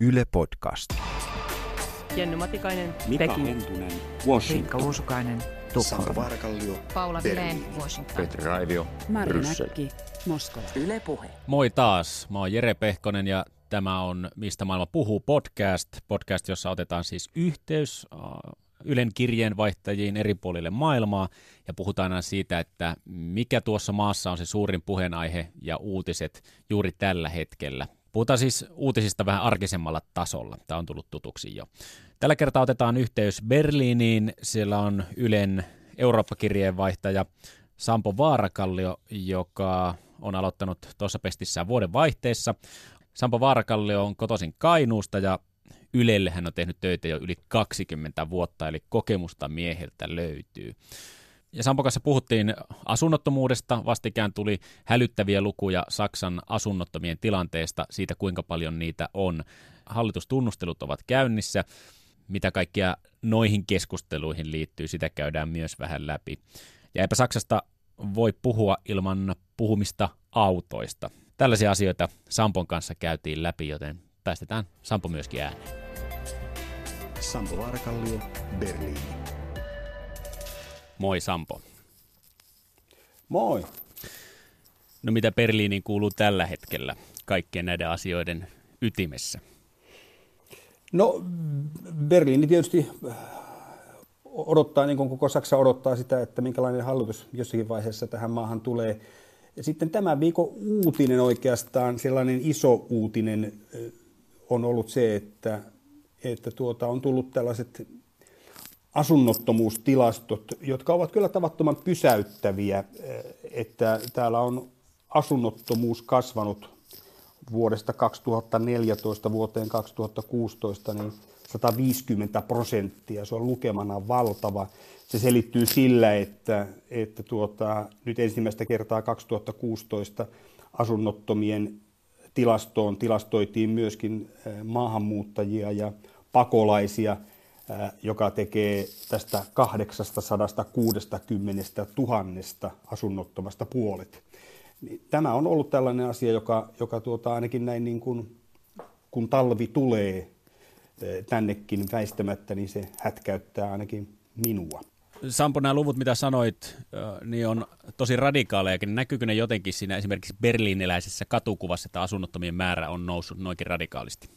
Yle Podcast. Jenny Matikainen, Mika Peking. Hentunen, Riikka Washington. Uusukainen, Sara Tukholma. Varkallio, Paula. Vileen, Washington. Petri Raivio, Mari. Näkki, Moskova. Yle Puhe. Moi taas, mä oon Jere Pehkonen ja tämä on Mistä maailma puhuu podcast, podcast, jossa otetaan siis yhteys äh, Ylen kirjeenvaihtajiin eri puolille maailmaa ja puhutaan aina siitä, että mikä tuossa maassa on se suurin puheenaihe ja uutiset juuri tällä hetkellä. Puhutaan siis uutisista vähän arkisemmalla tasolla. Tämä on tullut tutuksi jo. Tällä kertaa otetaan yhteys Berliiniin. Siellä on Ylen Eurooppa-kirjeenvaihtaja Sampo Vaarakallio, joka on aloittanut tuossa pestissään vuoden vaihteessa. Sampo Vaarakallio on kotoisin Kainuusta ja Ylelle hän on tehnyt töitä jo yli 20 vuotta, eli kokemusta mieheltä löytyy. Ja Sampo kanssa puhuttiin asunnottomuudesta. Vastikään tuli hälyttäviä lukuja Saksan asunnottomien tilanteesta, siitä kuinka paljon niitä on. Hallitustunnustelut ovat käynnissä. Mitä kaikkia noihin keskusteluihin liittyy, sitä käydään myös vähän läpi. Ja eipä Saksasta voi puhua ilman puhumista autoista. Tällaisia asioita Sampon kanssa käytiin läpi, joten päästetään Sampo myöskin ääneen. Sampo Varkallio, Berliini. Moi Sampo. Moi. No mitä Berliiniin kuuluu tällä hetkellä kaikkien näiden asioiden ytimessä? No Berliini tietysti äh, odottaa, niin kuin koko Saksa odottaa sitä, että minkälainen hallitus jossakin vaiheessa tähän maahan tulee. Ja sitten tämän viikon uutinen oikeastaan, sellainen iso uutinen äh, on ollut se, että, että tuota, on tullut tällaiset asunnottomuustilastot, jotka ovat kyllä tavattoman pysäyttäviä, että täällä on asunnottomuus kasvanut vuodesta 2014 vuoteen 2016 niin 150 prosenttia. Se on lukemana valtava. Se selittyy sillä, että, että tuota, nyt ensimmäistä kertaa 2016 asunnottomien tilastoon tilastoitiin myöskin eh, maahanmuuttajia ja pakolaisia, eh, joka tekee tästä 860 000 asunnottomasta puolet. Niin Tämä on ollut tällainen asia, joka, joka tuota, ainakin näin niin kuin, kun talvi tulee tännekin väistämättä, niin se hätkäyttää ainakin minua. Sampo, nämä luvut, mitä sanoit, niin on tosi radikaalejakin. Näkyykö ne jotenkin siinä esimerkiksi berliiniläisessä katukuvassa, että asunnottomien määrä on noussut noinkin radikaalisti?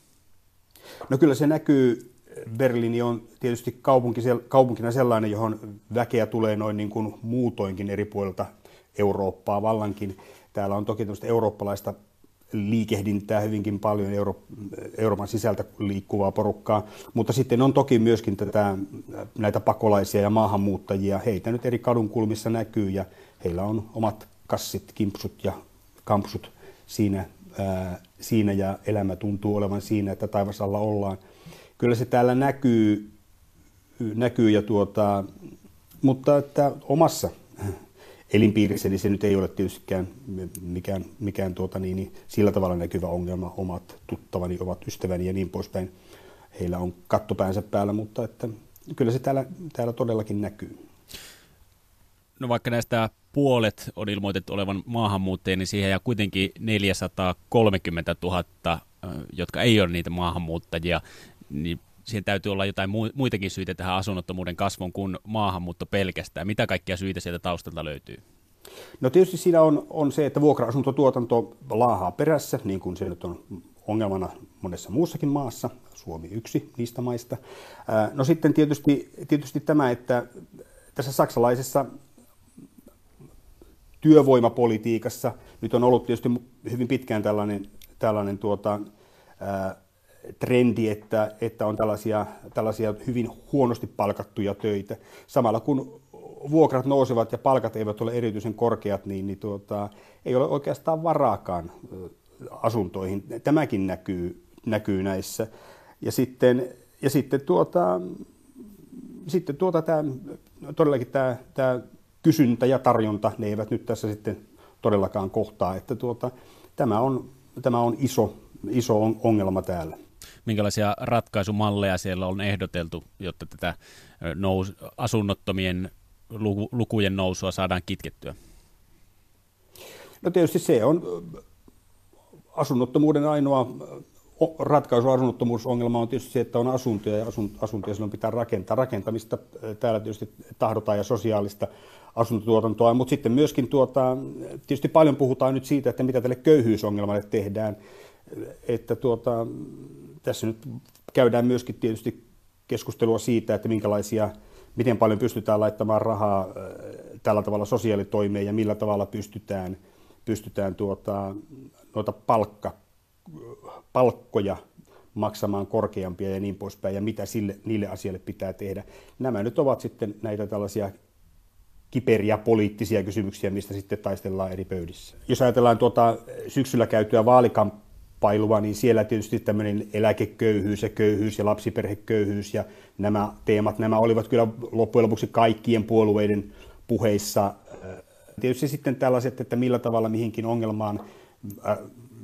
No kyllä se näkyy. Berliini on tietysti kaupunki, kaupunkina sellainen, johon väkeä tulee noin niin kuin muutoinkin eri puolilta Eurooppaa vallankin. Täällä on toki tämmöistä eurooppalaista liikehdintää hyvinkin paljon Euro, Euroopan sisältä liikkuvaa porukkaa, mutta sitten on toki myöskin tätä, näitä pakolaisia ja maahanmuuttajia. Heitä nyt eri kadunkulmissa näkyy ja heillä on omat kassit, kimpsut ja kampsut siinä, ää, siinä ja elämä tuntuu olevan siinä, että taivasalla ollaan. Kyllä se täällä näkyy, näkyy ja tuota, mutta että omassa elinpiirissä, niin se nyt ei ole tietystikään mikään, mikään tuota niin, niin sillä tavalla näkyvä ongelma. Omat tuttavani ovat ystäväni ja niin poispäin. Heillä on kattopäänsä päällä, mutta että kyllä se täällä, täällä todellakin näkyy. No vaikka näistä puolet on ilmoitettu olevan maahanmuuttajia, niin siihen jää kuitenkin 430 000, ö, jotka ei ole niitä maahanmuuttajia, niin siihen täytyy olla jotain muitakin syitä tähän asunnottomuuden kasvun kuin maahanmuutto pelkästään. Mitä kaikkia syitä sieltä taustalta löytyy? No tietysti siinä on, on se, että vuokra-asuntotuotanto laahaa perässä, niin kuin se nyt on ongelmana monessa muussakin maassa, Suomi yksi niistä maista. No sitten tietysti, tietysti tämä, että tässä saksalaisessa työvoimapolitiikassa nyt on ollut tietysti hyvin pitkään tällainen, tällainen tuota, trendi, että, että on tällaisia, tällaisia hyvin huonosti palkattuja töitä. Samalla kun vuokrat nousevat ja palkat eivät ole erityisen korkeat, niin, niin tuota, ei ole oikeastaan varaakaan asuntoihin. Tämäkin näkyy, näkyy näissä. Ja sitten, ja sitten, tuota, sitten tuota, tämä, todellakin tämä, tämä kysyntä ja tarjonta, ne eivät nyt tässä sitten todellakaan kohtaa. Että tuota, tämä, on, tämä on iso, iso ongelma täällä minkälaisia ratkaisumalleja siellä on ehdoteltu, jotta tätä nous, asunnottomien lukujen nousua saadaan kitkettyä? No tietysti se on asunnottomuuden ainoa ratkaisu asunnottomuusongelma on tietysti se, että on asuntoja ja asuntoja silloin pitää rakentaa. Rakentamista täällä tietysti tahdotaan ja sosiaalista asuntotuotantoa, mutta sitten myöskin tuota, tietysti paljon puhutaan nyt siitä, että mitä tälle köyhyysongelmalle tehdään. Että tuota, tässä nyt käydään myöskin tietysti keskustelua siitä, että minkälaisia, miten paljon pystytään laittamaan rahaa tällä tavalla sosiaalitoimeen ja millä tavalla pystytään, pystytään tuota, noita palkka, palkkoja maksamaan korkeampia ja niin poispäin, ja mitä sille, niille asioille pitää tehdä. Nämä nyt ovat sitten näitä tällaisia kiperiä poliittisia kysymyksiä, mistä sitten taistellaan eri pöydissä. Jos ajatellaan tuota syksyllä käytyä vaalikamppailua, niin siellä tietysti tämmöinen eläkeköyhyys ja köyhyys ja lapsiperheköyhyys ja nämä teemat, nämä olivat kyllä loppujen lopuksi kaikkien puolueiden puheissa. Tietysti sitten tällaiset, että millä tavalla mihinkin ongelmaan,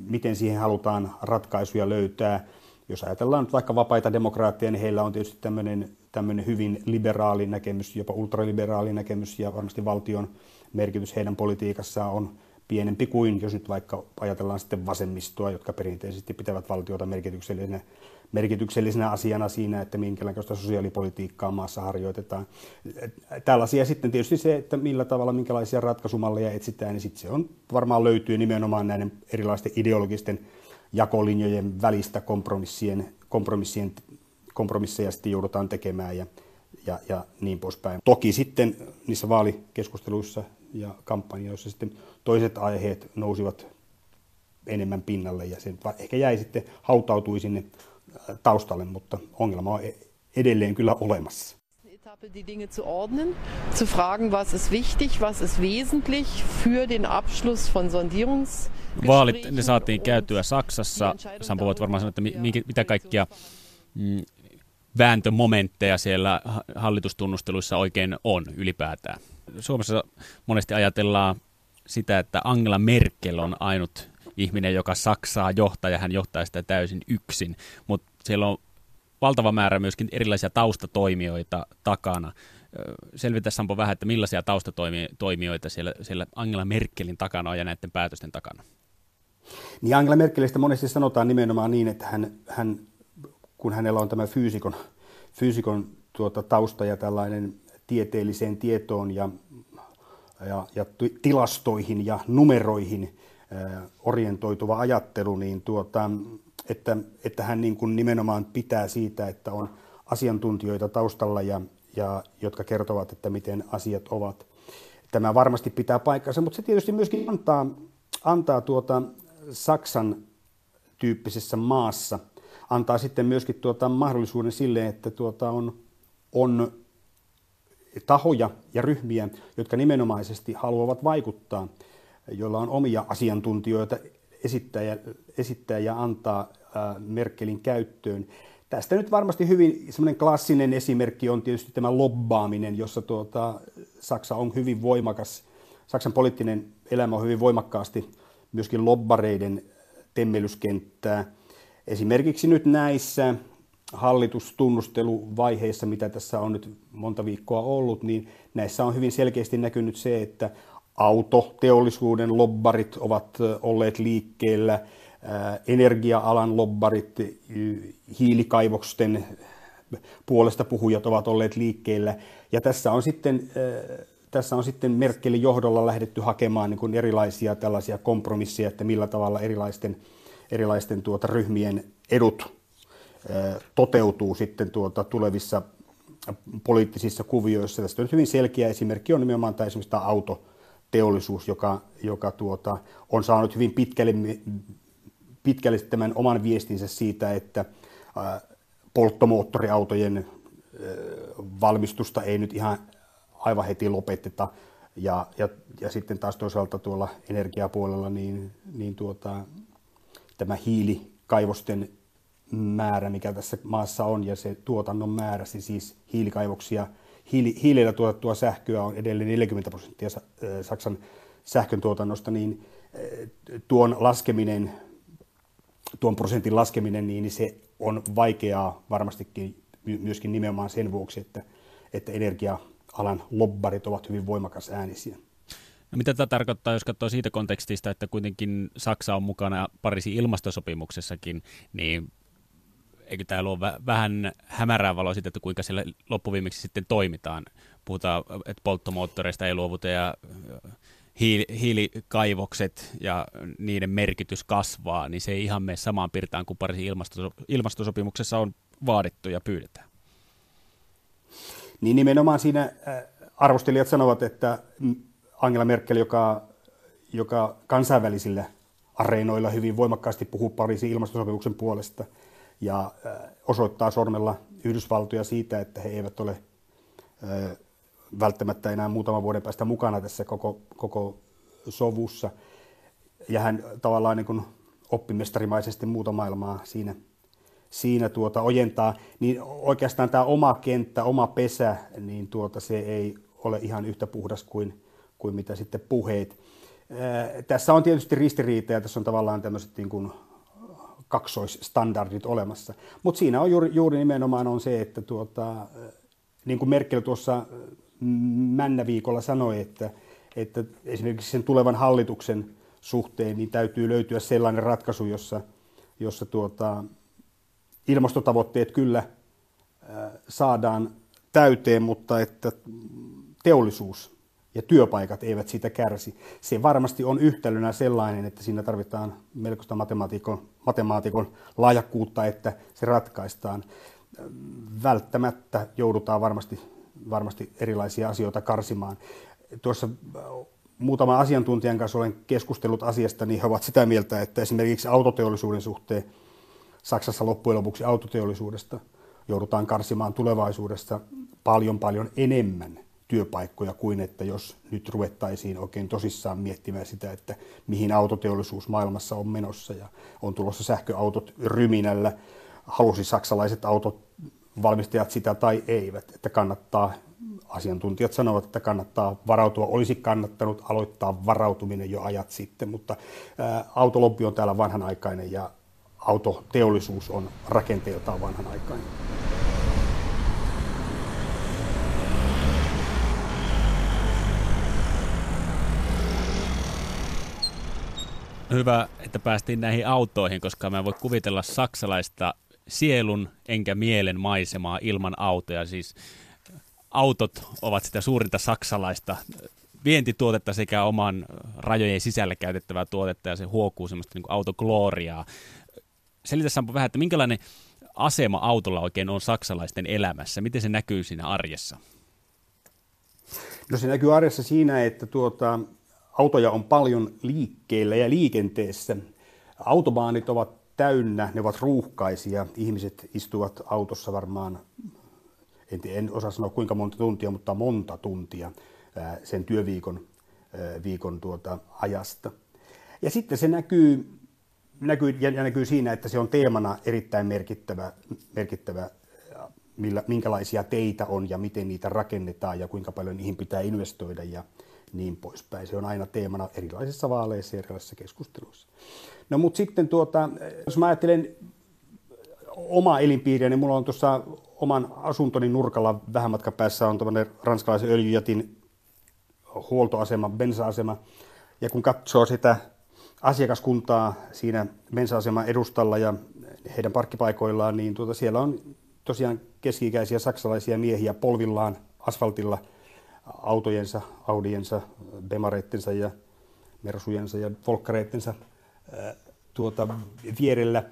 miten siihen halutaan ratkaisuja löytää. Jos ajatellaan nyt vaikka vapaita demokraatteja, niin heillä on tietysti tämmöinen, tämmöinen hyvin liberaali näkemys, jopa ultraliberaali näkemys, ja varmasti valtion merkitys heidän politiikassaan on pienempi kuin jos nyt vaikka ajatellaan sitten vasemmistoa, jotka perinteisesti pitävät valtiota merkityksellisenä, merkityksellisenä asiana siinä, että minkälaista sosiaalipolitiikkaa maassa harjoitetaan. Tällaisia sitten tietysti se, että millä tavalla, minkälaisia ratkaisumalleja etsitään, niin sitten se on varmaan löytyy nimenomaan näiden erilaisten ideologisten jakolinjojen välistä kompromissien, kompromissien, kompromisseja sitten joudutaan tekemään ja, ja, ja niin poispäin. Toki sitten niissä vaalikeskusteluissa ja kampanjoissa sitten toiset aiheet nousivat enemmän pinnalle ja se ehkä jäi sitten, hautautui sinne äh, taustalle, mutta ongelma on e-, edelleen kyllä olemassa. die Dinge zu ordnen, zu fragen, was ist wichtig, was ist wesentlich für den Abschluss von Sondierungs Vaalit ne saatiin käytyä Saksassa. Sampo voit varmaan sanoa, että mitä kaikkia mm, vääntömomentteja siellä hallitustunnusteluissa oikein on ylipäätään. Suomessa monesti ajatellaan sitä, että Angela Merkel on ainut ihminen, joka Saksaa johtaa ja hän johtaa sitä täysin yksin, mutta siellä on valtava määrä myöskin erilaisia taustatoimijoita takana. Selvitä Sampo vähän, että millaisia taustatoimijoita siellä, siellä Angela Merkelin takana on ja näiden päätösten takana. Niin Angela Merkelistä monesti sanotaan nimenomaan niin, että hän, hän kun hänellä on tämä fyysikon, fyysikon tuota, tausta ja tällainen tieteelliseen tietoon ja, ja, ja tilastoihin ja numeroihin orientoituva ajattelu, niin tuota, että, että hän niin kuin nimenomaan pitää siitä, että on asiantuntijoita taustalla, ja, ja, jotka kertovat, että miten asiat ovat. Tämä varmasti pitää paikkansa, mutta se tietysti myöskin antaa, antaa tuota Saksan tyyppisessä maassa, antaa sitten myöskin tuota mahdollisuuden sille, että tuota on, on tahoja ja ryhmiä, jotka nimenomaisesti haluavat vaikuttaa, joilla on omia asiantuntijoita esittää ja, esittää ja antaa Merkelin käyttöön. Tästä nyt varmasti hyvin semmoinen klassinen esimerkki on tietysti tämä lobbaaminen, jossa tuota, Saksa on hyvin voimakas, Saksan poliittinen elämä on hyvin voimakkaasti myöskin lobbareiden temmelyskenttää. Esimerkiksi nyt näissä hallitustunnusteluvaiheissa, mitä tässä on nyt monta viikkoa ollut, niin näissä on hyvin selkeästi näkynyt se, että autoteollisuuden lobbarit ovat olleet liikkeellä, energia-alan lobbarit, hiilikaivosten puolesta puhujat ovat olleet liikkeellä. Ja tässä on sitten, tässä on sitten Merkelin johdolla lähdetty hakemaan niin erilaisia tällaisia kompromisseja, että millä tavalla erilaisten, erilaisten tuota ryhmien edut toteutuu sitten tuota tulevissa poliittisissa kuvioissa. Tästä on hyvin selkeä esimerkki on nimenomaan tämä esimerkiksi tämä autoteollisuus, joka, joka tuota, on saanut hyvin pitkälle, pitkälle tämän oman viestinsä siitä, että polttomoottoriautojen valmistusta ei nyt ihan aivan heti lopeteta. Ja, ja, ja sitten taas toisaalta tuolla energiapuolella niin, niin tuota, tämä hiilikaivosten määrä, mikä tässä maassa on, ja se tuotannon määrä, siis hiilikaivoksia, hiili, hiilillä tuotettua sähköä on edelleen 40 prosenttia Saksan sähkön tuotannosta, niin tuon laskeminen, tuon prosentin laskeminen, niin se on vaikeaa varmastikin myöskin nimenomaan sen vuoksi, että, että energia-alan lobbarit ovat hyvin voimakas äänisiä. No mitä tämä tarkoittaa, jos katsoo siitä kontekstista, että kuitenkin Saksa on mukana Pariisin ilmastosopimuksessakin, niin eikö täällä ole vähän hämärää valoa siitä, että kuinka siellä loppuviimeksi sitten toimitaan? Puhutaan, että polttomoottoreista ei luovuta ja hiilikaivokset ja niiden merkitys kasvaa, niin se ei ihan mene samaan pirtaan kuin Pariisin ilmastosopimuksessa on vaadittu ja pyydetään. Niin nimenomaan siinä äh, arvostelijat sanovat, että Angela Merkel, joka, joka kansainvälisillä areenoilla hyvin voimakkaasti puhuu Pariisin ilmastosopimuksen puolesta ja äh, osoittaa sormella Yhdysvaltoja siitä, että he eivät ole äh, välttämättä enää muutaman vuoden päästä mukana tässä koko, koko sovussa. Ja hän tavallaan niin kuin oppimestarimaisesti muuta maailmaa siinä, siinä tuota ojentaa, niin oikeastaan tämä oma kenttä, oma pesä, niin tuota se ei ole ihan yhtä puhdas kuin, kuin mitä sitten puheet. Ää, tässä on tietysti ristiriita ja tässä on tavallaan tämmöiset niin kuin kaksoisstandardit olemassa. Mutta siinä on juuri, juuri nimenomaan on se, että tuota, niin kuin Merkel tuossa Männäviikolla sanoi, että, että esimerkiksi sen tulevan hallituksen suhteen niin täytyy löytyä sellainen ratkaisu, jossa, jossa tuota, ilmastotavoitteet kyllä saadaan täyteen, mutta että teollisuus ja työpaikat eivät siitä kärsi. Se varmasti on yhtälönä sellainen, että siinä tarvitaan melkoista matemaatikon, matemaatikon laajakkuutta, että se ratkaistaan. Välttämättä joudutaan varmasti varmasti erilaisia asioita karsimaan. Tuossa äh, muutaman asiantuntijan kanssa olen keskustellut asiasta, niin he ovat sitä mieltä, että esimerkiksi autoteollisuuden suhteen Saksassa loppujen lopuksi autoteollisuudesta joudutaan karsimaan tulevaisuudessa paljon paljon enemmän työpaikkoja kuin että jos nyt ruvettaisiin oikein tosissaan miettimään sitä, että mihin autoteollisuus maailmassa on menossa ja on tulossa sähköautot ryminällä. Halusi saksalaiset autot valmistajat sitä tai eivät, että kannattaa, asiantuntijat sanovat, että kannattaa varautua, olisi kannattanut aloittaa varautuminen jo ajat sitten, mutta ää, autolobby on täällä vanhanaikainen ja autoteollisuus on rakenteeltaan vanhanaikainen. Hyvä, että päästiin näihin autoihin, koska mä en voi kuvitella saksalaista sielun enkä mielen maisemaa ilman autoja. Siis autot ovat sitä suurinta saksalaista vientituotetta sekä oman rajojen sisällä käytettävää tuotetta ja se huokuu semmoista niin autogloriaa. Selitä Sampo vähän, että minkälainen asema autolla oikein on saksalaisten elämässä? Miten se näkyy siinä arjessa? No se näkyy arjessa siinä, että tuota, autoja on paljon liikkeellä ja liikenteessä. Autobaanit ovat täynnä, ne ovat ruuhkaisia. Ihmiset istuvat autossa varmaan, en, en osaa sanoa kuinka monta tuntia, mutta monta tuntia sen työviikon viikon tuota ajasta. Ja sitten se näkyy, näkyy, ja näkyy siinä, että se on teemana erittäin merkittävä, merkittävä millä, minkälaisia teitä on ja miten niitä rakennetaan ja kuinka paljon niihin pitää investoida ja niin poispäin. Se on aina teemana erilaisissa vaaleissa ja erilaisissa keskusteluissa. No mutta sitten tuota, jos mä ajattelen oma elinpiiriä, niin mulla on tuossa oman asuntoni nurkalla vähän matkan päässä on tämmöinen ranskalaisen öljyjätin huoltoasema, bensa-asema. Ja kun katsoo sitä asiakaskuntaa siinä bensa-aseman edustalla ja heidän parkkipaikoillaan, niin tuota siellä on tosiaan keski-ikäisiä saksalaisia miehiä polvillaan asfaltilla autojensa, Audiensa, Bemareittensa ja Mersujensa ja Volkkareittensa tuota, vierellä.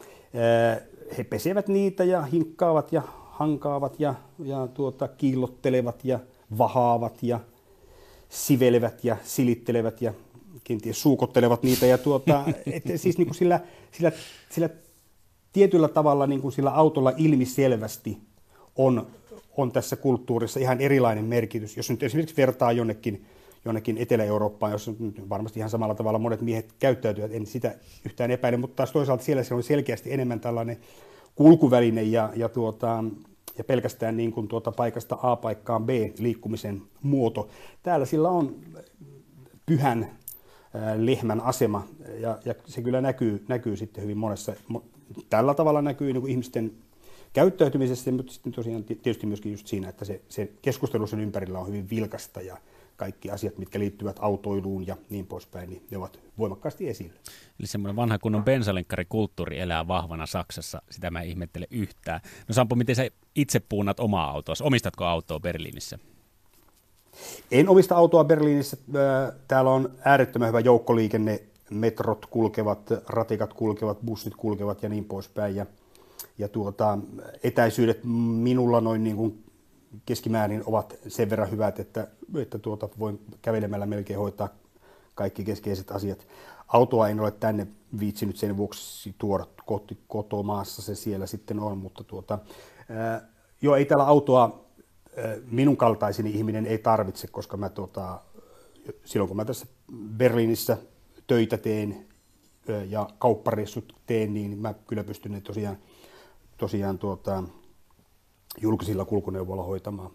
He pesevät niitä ja hinkkaavat ja hankaavat ja, ja tuota, kiillottelevat ja vahaavat ja sivelevät ja silittelevät ja kenties suukottelevat niitä. Ja tuota, et, siis niin kuin sillä, sillä, sillä tietyllä tavalla niin kuin sillä autolla ilmiselvästi on, on tässä kulttuurissa ihan erilainen merkitys. Jos nyt esimerkiksi vertaa jonnekin jonnekin Etelä-Eurooppaan, jossa varmasti ihan samalla tavalla monet miehet käyttäytyvät, en sitä yhtään epäile, mutta taas toisaalta siellä se on selkeästi enemmän tällainen kulkuväline ja, ja, tuota, ja pelkästään niin kuin tuota paikasta A paikkaan B liikkumisen muoto. Täällä sillä on pyhän lehmän asema ja, ja se kyllä näkyy, näkyy sitten hyvin monessa. Tällä tavalla näkyy niin kuin ihmisten käyttäytymisessä, mutta sitten tosiaan tietysti myöskin just siinä, että se, se keskustelu sen ympärillä on hyvin vilkasta ja kaikki asiat, mitkä liittyvät autoiluun ja niin poispäin, niin ne ovat voimakkaasti esillä. Eli semmoinen vanha kunnon bensalenkkarikulttuuri elää vahvana Saksassa, sitä mä ihmettele yhtään. No Sampo, miten sä itse puunat omaa autoa? Omistatko autoa Berliinissä? En omista autoa Berliinissä. Täällä on äärettömän hyvä joukkoliikenne. Metrot kulkevat, ratikat kulkevat, bussit kulkevat ja niin poispäin. Ja, ja tuota, etäisyydet minulla noin niin kuin keskimäärin ovat sen verran hyvät, että, että tuota, voin kävelemällä melkein hoitaa kaikki keskeiset asiat. Autoa en ole tänne viitsinyt sen vuoksi tuoda koti, kotomaassa, se siellä sitten on, mutta tuota, joo, ei täällä autoa minun kaltaiseni ihminen ei tarvitse, koska mä tuota, silloin kun mä tässä Berliinissä töitä teen ja kaupparessut teen, niin mä kyllä pystyn ne tosiaan, tosiaan tuota, julkisilla kulkuneuvoilla hoitamaan.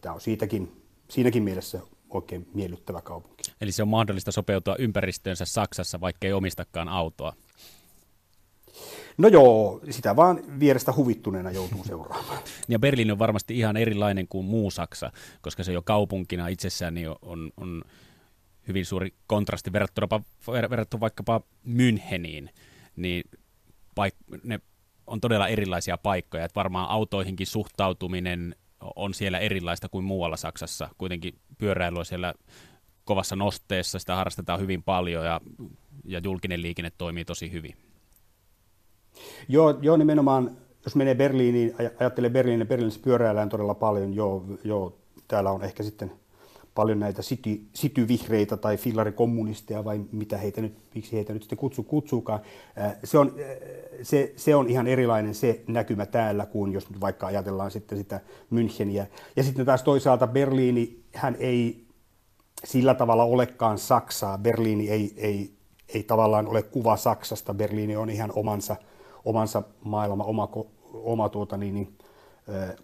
Tämä on siitäkin, siinäkin mielessä oikein miellyttävä kaupunki. Eli se on mahdollista sopeutua ympäristöönsä Saksassa, vaikka ei omistakaan autoa. No joo, sitä vaan vierestä huvittuneena joutuu seuraamaan. ja Berliini on varmasti ihan erilainen kuin muu Saksa, koska se jo kaupunkina itsessään niin on, on hyvin suuri kontrasti verrattuna, verrattuna vaikkapa Müncheniin, niin paik- ne on todella erilaisia paikkoja, että varmaan autoihinkin suhtautuminen on siellä erilaista kuin muualla Saksassa. Kuitenkin pyöräily on siellä kovassa nosteessa, sitä harrastetaan hyvin paljon ja, ja julkinen liikenne toimii tosi hyvin. Joo, joo nimenomaan, jos menee Berliiniin, ajattelee Berliiniin, Berliinissä pyöräillään todella paljon, joo, joo, täällä on ehkä sitten paljon näitä city, cityvihreitä tai fillarikommunisteja vai mitä heitä nyt, miksi heitä nyt sitten kutsu, kutsuukaan. Se on, se, se on ihan erilainen se näkymä täällä kuin jos nyt vaikka ajatellaan sitten sitä Müncheniä. Ja sitten taas toisaalta Berliini, hän ei sillä tavalla olekaan Saksaa. Berliini ei, ei, ei tavallaan ole kuva Saksasta. Berliini on ihan omansa, omansa maailma, oma, oma tuota niin, niin,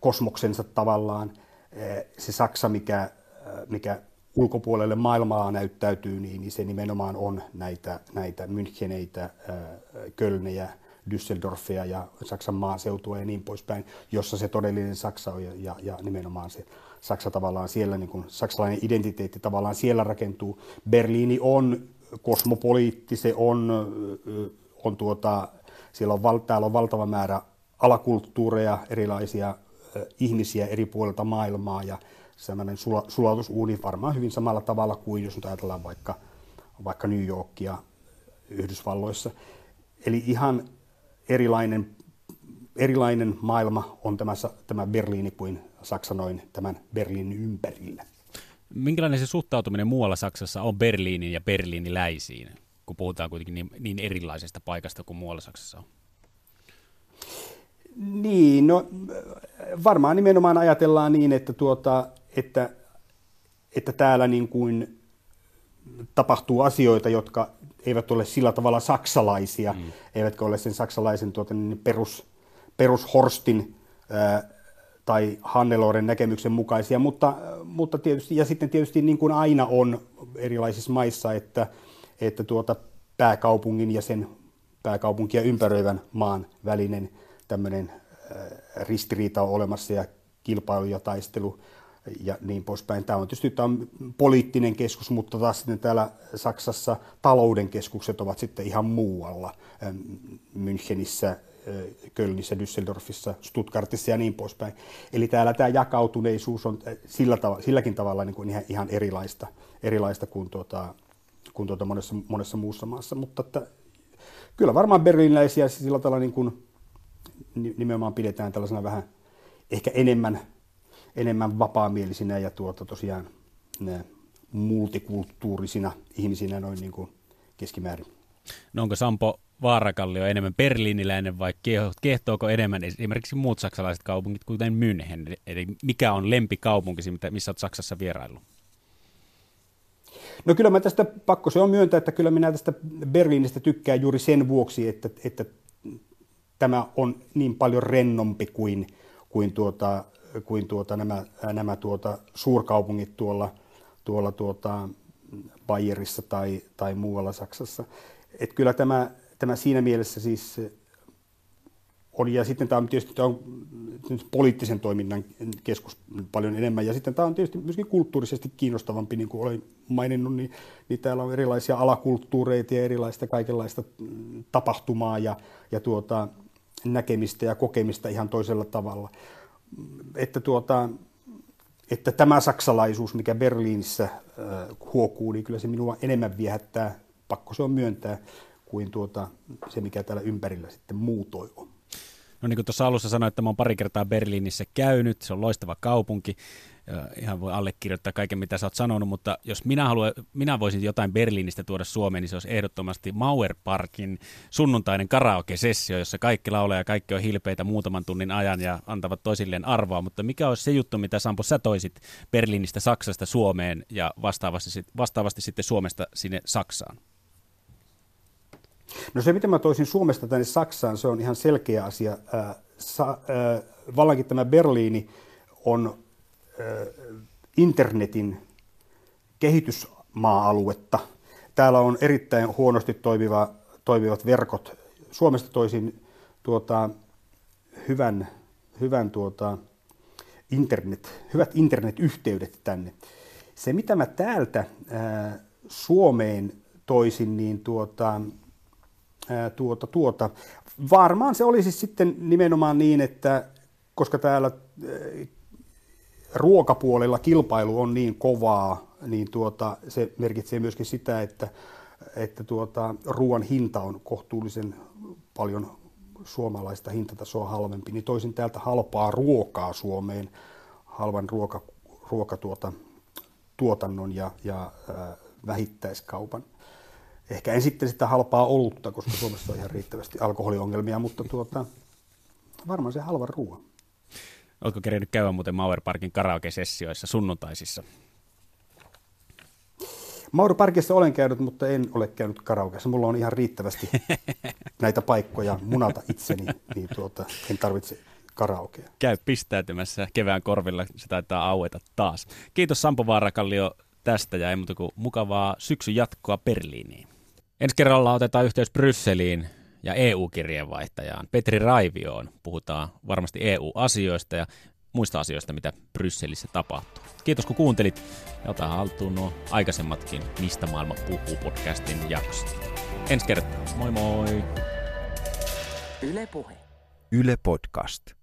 kosmoksensa tavallaan. Se Saksa, mikä mikä ulkopuolelle maailmaa näyttäytyy, niin, niin se nimenomaan on näitä, näitä Müncheneitä, Kölnejä, Düsseldorfia ja Saksan maaseutua ja niin poispäin, jossa se todellinen Saksa on ja, ja, ja nimenomaan se Saksa tavallaan siellä, niin kuin saksalainen identiteetti tavallaan siellä rakentuu. Berliini on kosmopoliitti, se on, on tuota, siellä on, val, täällä on valtava määrä alakulttuureja, erilaisia ihmisiä eri puolilta maailmaa ja sellainen sula, sulatusuuni varmaan hyvin samalla tavalla kuin jos nyt ajatellaan vaikka, vaikka New Yorkia Yhdysvalloissa. Eli ihan erilainen, erilainen maailma on tämä, tämä Berliini kuin Saksa noin tämän Berliinin ympärillä. Minkälainen se suhtautuminen muualla Saksassa on Berliinin ja berliiniläisiin, kun puhutaan kuitenkin niin, niin erilaisesta paikasta kuin muualla Saksassa on? Niin, no varmaan nimenomaan ajatellaan niin, että tuota, että, että täällä niin kuin tapahtuu asioita, jotka eivät ole sillä tavalla saksalaisia, mm. eivätkä ole sen saksalaisen tuota, niin perus, perushorstin ää, tai Hanneloren näkemyksen mukaisia, mutta, mutta tietysti, ja sitten tietysti niin kuin aina on erilaisissa maissa, että, että tuota pääkaupungin ja sen pääkaupunkia ympäröivän maan välinen tämmöinen ristiriita on olemassa ja kilpailu ja taistelu ja niin poispäin. Tämä on tietysti tämä on poliittinen keskus, mutta taas sitten täällä Saksassa talouden keskukset ovat sitten ihan muualla. Münchenissä, Kölnissä, Düsseldorfissa, Stuttgartissa ja niin poispäin. Eli täällä tämä jakautuneisuus on sillä tavalla, silläkin tavalla niin kuin ihan, ihan erilaista, erilaista kuin, tuota, kuin tuota monessa, monessa muussa maassa. Mutta että, kyllä varmaan berliiniläisiä sillä tavalla niin kuin, nimenomaan pidetään tällaisena vähän ehkä enemmän enemmän vapaamielisinä ja tuota, tosiaan ne multikulttuurisina ihmisinä noin niin kuin keskimäärin. No onko Sampo Vaarakallio enemmän berliiniläinen vai kehtooko enemmän esimerkiksi muut saksalaiset kaupungit, kuten München? Eli mikä on lempikaupunki, missä olet Saksassa vierailu? No kyllä mä tästä, pakko se on myöntää, että kyllä minä tästä Berliinistä tykkään juuri sen vuoksi, että, että tämä on niin paljon rennompi kuin, kuin tuota, kuin tuota, nämä, nämä tuota, suurkaupungit tuolla, tuolla tuota, Bayerissa tai, tai muualla Saksassa. Et kyllä tämä, tämä siinä mielessä siis on, ja sitten tämä on tietysti tämä on, poliittisen toiminnan keskus paljon enemmän. Ja sitten tämä on tietysti myöskin kulttuurisesti kiinnostavampi, niin kuin olen maininnut, niin, niin täällä on erilaisia alakulttuureita ja erilaista kaikenlaista tapahtumaa ja, ja tuota, näkemistä ja kokemista ihan toisella tavalla. Että, tuota, että tämä saksalaisuus, mikä Berliinissä äh, huokuu, niin kyllä se minua enemmän viehättää, pakko se on myöntää, kuin tuota, se, mikä täällä ympärillä sitten muutoin on. No niin kuin tuossa alussa sanoin, että mä oon pari kertaa Berliinissä käynyt, se on loistava kaupunki, ihan voi allekirjoittaa kaiken, mitä sä oot sanonut, mutta jos minä, haluan, minä voisin jotain Berliinistä tuoda Suomeen, niin se olisi ehdottomasti Mauer Parkin sunnuntainen karaoke-sessio, jossa kaikki laulee ja kaikki on hilpeitä muutaman tunnin ajan ja antavat toisilleen arvoa, mutta mikä olisi se juttu, mitä Sampo sä toisit Berliinistä Saksasta Suomeen ja vastaavasti, vastaavasti sitten Suomesta sinne Saksaan? No se, mitä mä toisin Suomesta tänne Saksaan, se on ihan selkeä asia. Äh, sa, äh, vallankin tämä Berliini on internetin kehitysmaa-aluetta. Täällä on erittäin huonosti toimiva, toimivat verkot. Suomesta toisin tuota, hyvän, hyvän tuota, internet, hyvät internetyhteydet tänne. Se, mitä mä täältä ää, Suomeen toisin, niin tuota, tuota, tuota. Varmaan se olisi sitten nimenomaan niin, että koska täällä ruokapuolella kilpailu on niin kovaa, niin tuota, se merkitsee myöskin sitä, että, että tuota, ruoan hinta on kohtuullisen paljon suomalaista hintatasoa halvempi, niin toisin täältä halpaa ruokaa Suomeen, halvan ruoka, ruoka tuota, tuotannon ja, ja äh, vähittäiskaupan Ehkä en sitten sitä halpaa olutta, koska Suomessa on ihan riittävästi alkoholiongelmia, mutta tuota, varmaan se halva ruoan. Oletko kerennyt käydä muuten Mauer Parkin karaoke-sessioissa sunnuntaisissa? Mauro Parkissa olen käynyt, mutta en ole käynyt karaokeessa. Mulla on ihan riittävästi näitä paikkoja munata itseni, niin tuota, en tarvitse karaokea. Käy pistäytymässä kevään korvilla, se taitaa aueta taas. Kiitos Sampo Vaarakallio tästä ja ei muuta kuin mukavaa syksyn jatkoa Berliiniin. Ensi kerralla otetaan yhteys Brysseliin ja EU-kirjeenvaihtajaan Petri Raivioon. Puhutaan varmasti EU-asioista ja muista asioista, mitä Brysselissä tapahtuu. Kiitos kun kuuntelit ja ota haltuun nuo aikaisemmatkin Mistä maailma puhuu podcastin jaksot. Ensi kertaa. Moi moi! Yle Puhe. Yle Podcast.